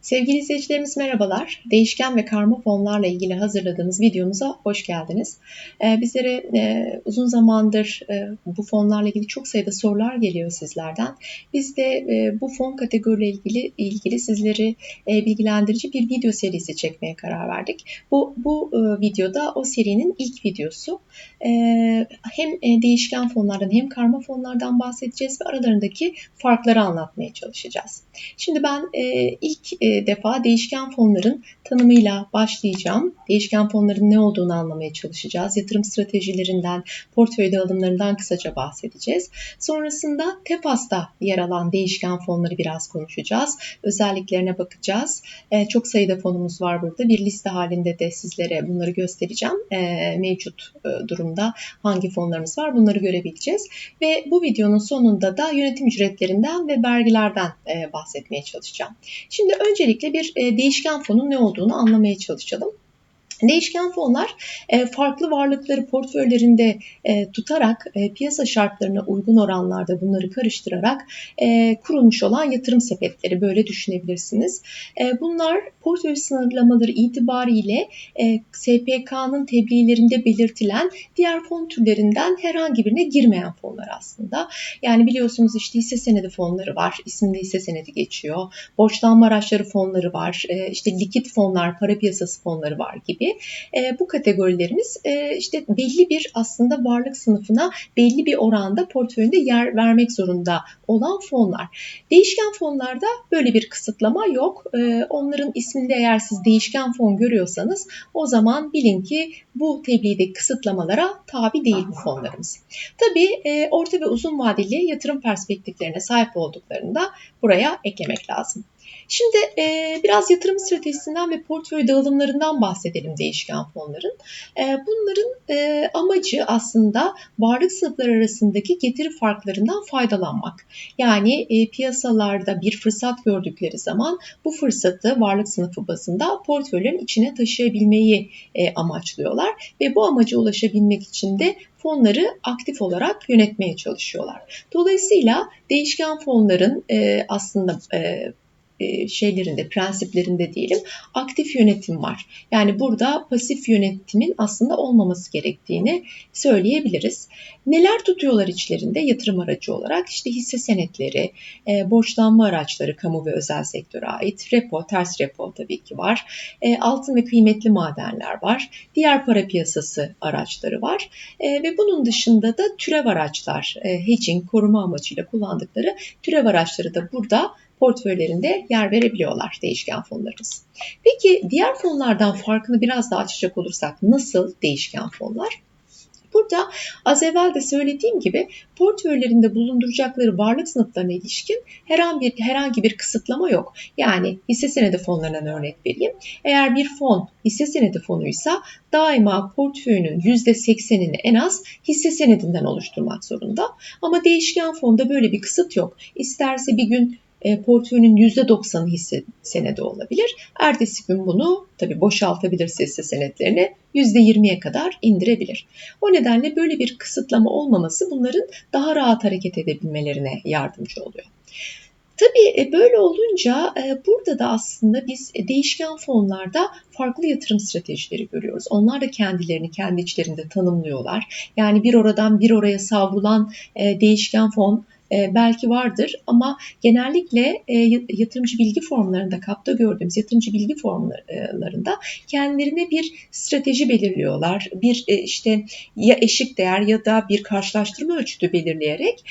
Sevgili izleyicilerimiz merhabalar. Değişken ve karma fonlarla ilgili hazırladığımız videomuza hoş geldiniz. Ee, bizlere e, uzun zamandır e, bu fonlarla ilgili çok sayıda sorular geliyor sizlerden. Biz de e, bu fon kategoriyle ilgili ilgili sizleri bilgilendirici bir video serisi çekmeye karar verdik. Bu, bu videoda o serinin ilk videosu. Hem değişken fonlardan hem karma fonlardan bahsedeceğiz ve aralarındaki farkları anlatmaya çalışacağız. Şimdi ben ilk defa değişken fonların tanımıyla başlayacağım. Değişken fonların ne olduğunu anlamaya çalışacağız. Yatırım stratejilerinden, portföy dağılımlarından kısaca bahsedeceğiz. Sonrasında TEFAS'ta yer alan değişken fonları biraz konuşacağız. Özelliklerine bakacağız. E, çok sayıda fonumuz var burada. Bir liste halinde de sizlere bunları göstereceğim. E, mevcut e, durumda hangi fonlarımız var bunları görebileceğiz. Ve bu videonun sonunda da yönetim ücretlerinden ve vergilerden bahsetmeye çalışacağım. Şimdi öncelikle bir değişken fonun ne olduğunu anlamaya çalışalım. Değişken fonlar e, farklı varlıkları portföylerinde e, tutarak e, piyasa şartlarına uygun oranlarda bunları karıştırarak kurulmuş olan yatırım sepetleri böyle düşünebilirsiniz. Bunlar portföy sınırlamaları itibariyle SPK'nın tebliğlerinde belirtilen diğer fon türlerinden herhangi birine girmeyen fonlar aslında. Yani biliyorsunuz işte hisse senedi fonları var, isimde hisse senedi geçiyor. Borçlanma araçları fonları var, işte likit fonlar, para piyasası fonları var gibi e, bu kategorilerimiz e, işte belli bir aslında varlık sınıfına belli bir oranda portföyünde yer vermek zorunda olan fonlar. Değişken fonlarda böyle bir kısıtlama yok. E, onların isminde eğer siz değişken fon görüyorsanız o zaman bilin ki bu tebliğdeki kısıtlamalara tabi değil bu fonlarımız. Tabii e, orta ve uzun vadeli yatırım perspektiflerine sahip olduklarında buraya eklemek lazım. Şimdi e, biraz yatırım stratejisinden ve portföy dağılımlarından bahsedelim değişken fonların. E, bunların e, amacı aslında varlık sınıfları arasındaki getiri farklarından faydalanmak. Yani e, piyasalarda bir fırsat gördükleri zaman bu fırsatı varlık sınıfı bazında portföylerin içine taşıyabilmeyi e, amaçlıyorlar ve bu amaca ulaşabilmek için de fonları aktif olarak yönetmeye çalışıyorlar. Dolayısıyla değişken fonların e, aslında e, şeylerinde, prensiplerinde diyelim aktif yönetim var. Yani burada pasif yönetimin aslında olmaması gerektiğini söyleyebiliriz. Neler tutuyorlar içlerinde yatırım aracı olarak? İşte hisse senetleri, e, borçlanma araçları kamu ve özel sektöre ait, repo, ters repo tabii ki var. E, altın ve kıymetli madenler var. Diğer para piyasası araçları var. ve bunun dışında da türev araçlar, hedging, koruma amacıyla kullandıkları türev araçları da burada portföylerinde yer verebiliyorlar değişken fonlarımız. Peki diğer fonlardan farkını biraz daha açacak olursak nasıl değişken fonlar? Burada az evvel de söylediğim gibi portföylerinde bulunduracakları varlık sınıflarına ilişkin herhangi bir, herhangi bir kısıtlama yok. Yani hisse senedi fonlarından örnek vereyim. Eğer bir fon hisse senedi fonuysa daima portföyünün %80'ini en az hisse senedinden oluşturmak zorunda. Ama değişken fonda böyle bir kısıt yok. İsterse bir gün e, portföyünün %90'ı hisse senedi olabilir. Ertesi gün bunu tabi boşaltabilirse hisse senetlerini %20'ye kadar indirebilir. O nedenle böyle bir kısıtlama olmaması bunların daha rahat hareket edebilmelerine yardımcı oluyor. Tabii e, böyle olunca e, burada da aslında biz değişken fonlarda farklı yatırım stratejileri görüyoruz. Onlar da kendilerini kendi içlerinde tanımlıyorlar. Yani bir oradan bir oraya savrulan değişken fon e, belki vardır ama genellikle e, yatırımcı bilgi formlarında kapta gördüğümüz yatırımcı bilgi formlarında kendilerine bir strateji belirliyorlar. Bir e, işte ya eşik değer ya da bir karşılaştırma ölçütü belirleyerek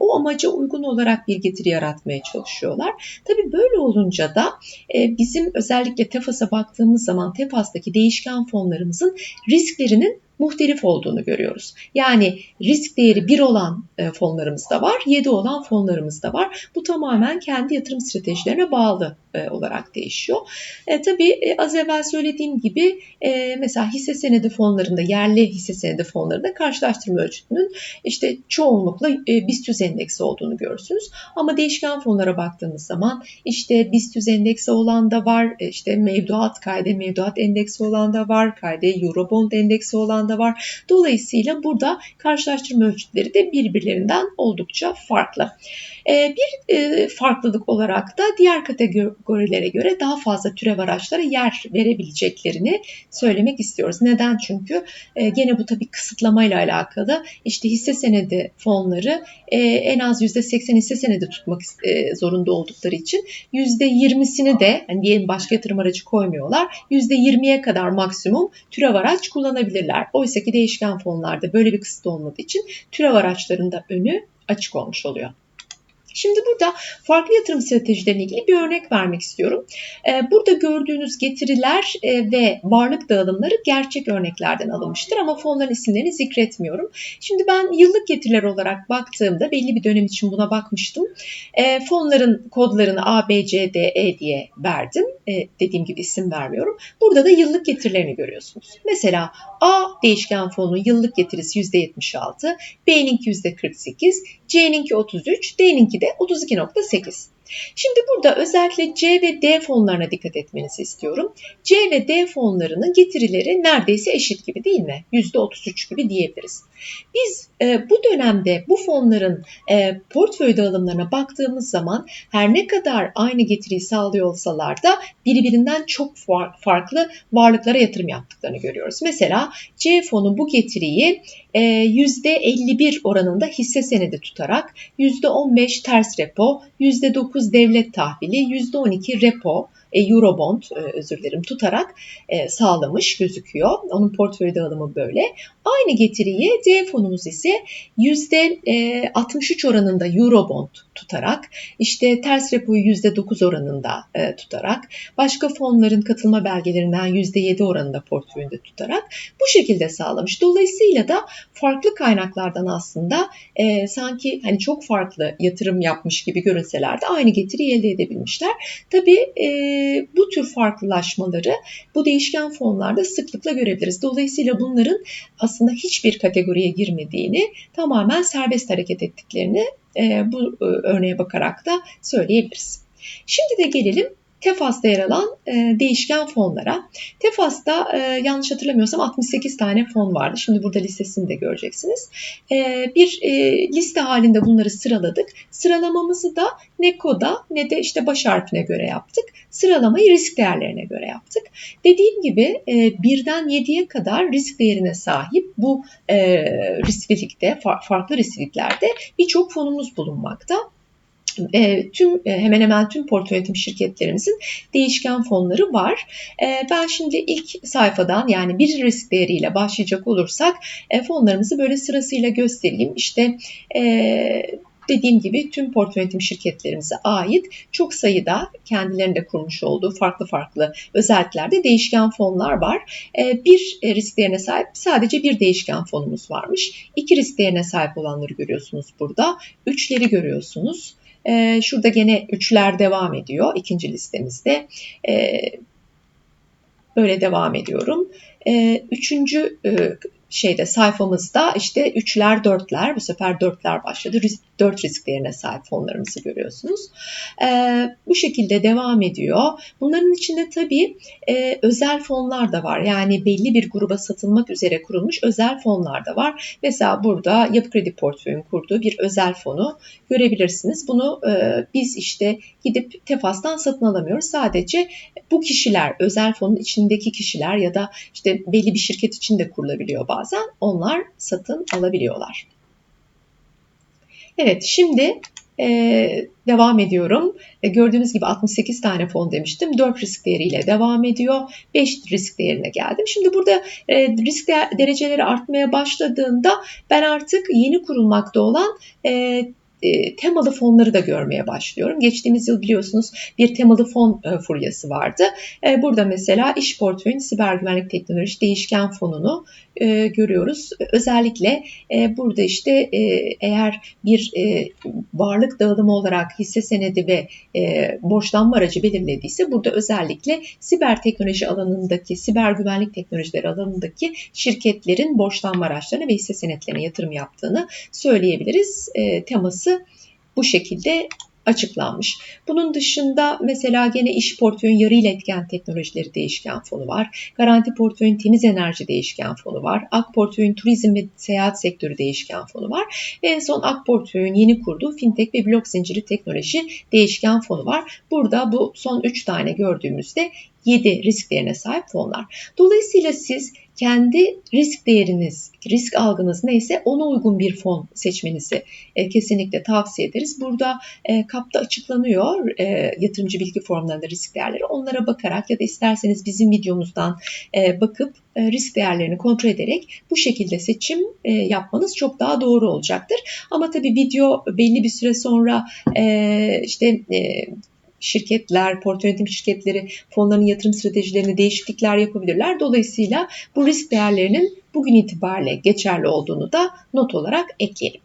o amaca uygun olarak bir getiri yaratmaya çalışıyorlar. Tabii böyle olunca da bizim özellikle TEFAS'a baktığımız zaman TEFAS'taki değişken fonlarımızın risklerinin muhtelif olduğunu görüyoruz. Yani risk değeri 1 olan e, fonlarımız da var, 7 olan fonlarımız da var. Bu tamamen kendi yatırım stratejilerine bağlı e, olarak değişiyor. E, tabii e, az evvel söylediğim gibi e, mesela hisse senedi fonlarında, yerli hisse senedi fonlarında karşılaştırma ölçütünün işte çoğunlukla e, BIST endeksi olduğunu görürsünüz. Ama değişken fonlara baktığımız zaman işte BIST endeksi olan da var, işte mevduat, KD mevduat endeksi olan da var, KD Eurobond endeksi olan fonlardan da var. Dolayısıyla burada karşılaştırma ölçütleri de birbirlerinden oldukça farklı. Ee, bir e, farklılık olarak da diğer kategorilere göre daha fazla türev araçlara yer verebileceklerini söylemek istiyoruz. Neden? Çünkü e, gene bu tabii kısıtlamayla alakalı. İşte hisse senedi fonları e, en az %80 hisse senedi tutmak zorunda oldukları için %20'sini de hani diyelim başka yatırım aracı koymuyorlar. %20'ye kadar maksimum türev araç kullanabilirler. Oysa ki değişken fonlarda böyle bir kısıt olmadığı için türev araçlarında önü açık olmuş oluyor. Şimdi burada farklı yatırım stratejilerine ilgili bir örnek vermek istiyorum. Ee, burada gördüğünüz getiriler e, ve varlık dağılımları gerçek örneklerden alınmıştır ama fonların isimlerini zikretmiyorum. Şimdi ben yıllık getiriler olarak baktığımda belli bir dönem için buna bakmıştım. Ee, fonların kodlarını A, B, C, D, E diye verdim. Ee, dediğim gibi isim vermiyorum. Burada da yıllık getirilerini görüyorsunuz. Mesela A değişken fonun yıllık getirisi %76, B'ninki %48, C'ninki 33, D'ninki de 32.8. Şimdi burada özellikle C ve D fonlarına dikkat etmenizi istiyorum. C ve D fonlarının getirileri neredeyse eşit gibi değil mi? %33 gibi diyebiliriz. Biz e, bu dönemde bu fonların e, portföy dağılımlarına baktığımız zaman her ne kadar aynı getiriyi sağlıyor olsalar da birbirinden çok farklı varlıklara yatırım yaptıklarını görüyoruz. Mesela C fonu bu getiriyi e, %51 oranında hisse senedi tutarak %15 ters repo, %9 devlet tahvili, %12 repo, Eurobond e, özür dilerim tutarak e, sağlamış gözüküyor. Onun portföy dağılımı böyle. Aynı getiriyi D fonumuz ise %63 oranında Eurobond tutarak, işte ters repoyu %9 oranında tutarak, başka fonların katılma belgelerinden %7 oranında portföyünde tutarak bu şekilde sağlamış. Dolayısıyla da farklı kaynaklardan aslında e, sanki hani çok farklı yatırım yapmış gibi görünseler de aynı getiri elde edebilmişler. Tabii e, bu tür farklılaşmaları bu değişken fonlarda sıklıkla görebiliriz. Dolayısıyla bunların aslında hiçbir kategoriye girmediğini, tamamen serbest hareket ettiklerini e, bu e, örneğe bakarak da söyleyebiliriz. Şimdi de gelelim Tefas'ta yer alan e, değişken fonlara. Tefas'ta e, yanlış hatırlamıyorsam 68 tane fon vardı. Şimdi burada listesini de göreceksiniz. E, bir e, liste halinde bunları sıraladık. Sıralamamızı da ne koda ne de işte baş harfine göre yaptık. Sıralamayı risk değerlerine göre yaptık. Dediğim gibi e, birden 7'ye kadar risk değerine sahip bu e, risklilikte, farklı riskliklerde birçok fonumuz bulunmakta e, tüm e, hemen hemen tüm portföy yönetim şirketlerimizin değişken fonları var. E, ben şimdi ilk sayfadan yani bir risk değeriyle başlayacak olursak e, fonlarımızı böyle sırasıyla göstereyim. İşte e, dediğim gibi tüm portföy yönetim şirketlerimize ait çok sayıda kendilerinde kurmuş olduğu farklı farklı özelliklerde değişken fonlar var. E, bir risk değerine sahip sadece bir değişken fonumuz varmış. İki risk değerine sahip olanları görüyorsunuz burada. Üçleri görüyorsunuz. E, şurada gene üçler devam ediyor ikinci listemizde. E, böyle devam ediyorum. E, üçüncü e, şeyde sayfamızda işte üçler dörtler bu sefer dörtler başladı. Risk, dört risk değerine sahip fonlarımızı görüyorsunuz. E, bu şekilde devam ediyor. Bunların içinde tabii e, özel fonlar da var. Yani belli bir gruba satılmak üzere kurulmuş özel fonlar da var. Mesela burada Yapı Kredi Portföy'ün kurduğu bir özel fonu görebilirsiniz. Bunu e, biz işte gidip Tefas'tan satın alamıyoruz. Sadece bu kişiler, özel fonun içindeki kişiler ya da işte belli bir şirket için de kurulabiliyor bazen. Onlar satın alabiliyorlar. Evet şimdi e, devam ediyorum. E, gördüğünüz gibi 68 tane fon demiştim. 4 risk değeriyle devam ediyor. 5 risk değerine geldim. Şimdi burada e, risk dereceleri artmaya başladığında ben artık yeni kurulmakta olan e, e, temalı fonları da görmeye başlıyorum. Geçtiğimiz yıl biliyorsunuz bir temalı fon e, furyası vardı. E, burada mesela iş portföyün siber güvenlik teknoloji değişken fonunu e, görüyoruz. Özellikle burada işte eğer bir varlık dağılımı olarak hisse senedi ve borçlanma aracı belirlediyse burada özellikle siber teknoloji alanındaki, siber güvenlik teknolojileri alanındaki şirketlerin borçlanma araçlarına ve hisse senetlerine yatırım yaptığını söyleyebiliriz. Teması bu şekilde açıklanmış. Bunun dışında mesela gene iş portföyün yarı iletken teknolojileri değişken fonu var. Garanti portföyün temiz enerji değişken fonu var. Ak portföyün turizm ve seyahat sektörü değişken fonu var. Ve en son Ak portföyün yeni kurduğu fintech ve blok zinciri teknoloji değişken fonu var. Burada bu son 3 tane gördüğümüzde 7 risk değerine sahip fonlar. Dolayısıyla siz kendi risk değeriniz, risk algınız neyse ona uygun bir fon seçmenizi e, kesinlikle tavsiye ederiz. Burada e, kapta açıklanıyor e, yatırımcı bilgi formlarında risk değerleri. Onlara bakarak ya da isterseniz bizim videomuzdan e, bakıp e, risk değerlerini kontrol ederek bu şekilde seçim e, yapmanız çok daha doğru olacaktır. Ama tabii video belli bir süre sonra e, işte şirketler, portföy yönetim şirketleri fonların yatırım stratejilerine değişiklikler yapabilirler. Dolayısıyla bu risk değerlerinin bugün itibariyle geçerli olduğunu da not olarak ekleyelim.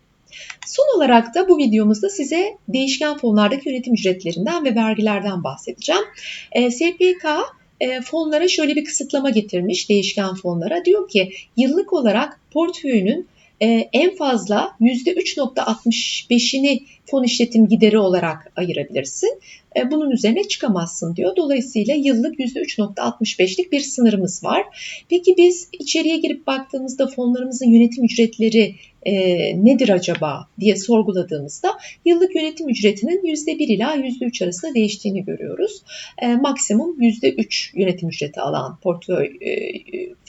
Son olarak da bu videomuzda size değişken fonlardaki yönetim ücretlerinden ve vergilerden bahsedeceğim. E, SPK e, fonlara şöyle bir kısıtlama getirmiş değişken fonlara. Diyor ki yıllık olarak portföyünün e, en fazla %3.65'ini fon işletim gideri olarak ayırabilirsin. E, bunun üzerine çıkamazsın diyor. Dolayısıyla yıllık %3.65'lik bir sınırımız var. Peki biz içeriye girip baktığımızda fonlarımızın yönetim ücretleri e, nedir acaba diye sorguladığımızda yıllık yönetim ücretinin %1 ila %3 arasında değiştiğini görüyoruz. E, maksimum %3 yönetim ücreti alan portföy e,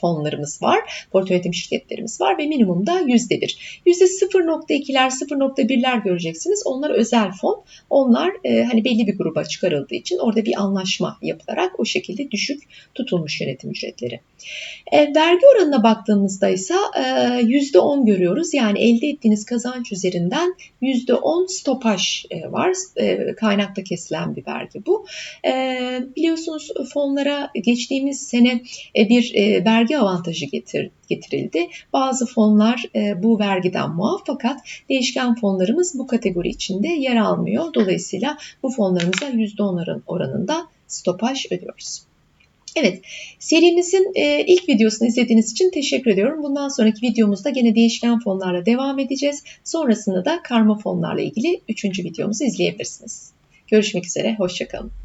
fonlarımız var, portföy yönetim şirketlerimiz var ve minimumda %1. %0.2'ler, 0.1'ler göreceksiniz. Onlar özel fon. Onlar e, hani belli bir gruba çıkarıldığı için orada bir anlaşma yapılarak o şekilde düşük tutulmuş yönetim ücretleri. E, vergi oranına baktığımızda ise e, %10 görüyoruz. Yani elde ettiğiniz kazanç üzerinden %10 stopaj e, var. E, kaynakta kesilen bir vergi bu. E, biliyorsunuz fonlara geçtiğimiz sene e, bir e, vergi avantajı getir, getirildi. Bazı fonlar e, bu vergiden muaf fakat değişken fonlarımız bu kategori içinde yer almıyor. Dolayısıyla bu fonlarımıza %10 oranında stopaj ödüyoruz. Evet, serimizin e, ilk videosunu izlediğiniz için teşekkür ediyorum. Bundan sonraki videomuzda gene değişken fonlarla devam edeceğiz. Sonrasında da karma fonlarla ilgili üçüncü videomuzu izleyebilirsiniz. Görüşmek üzere, hoşçakalın.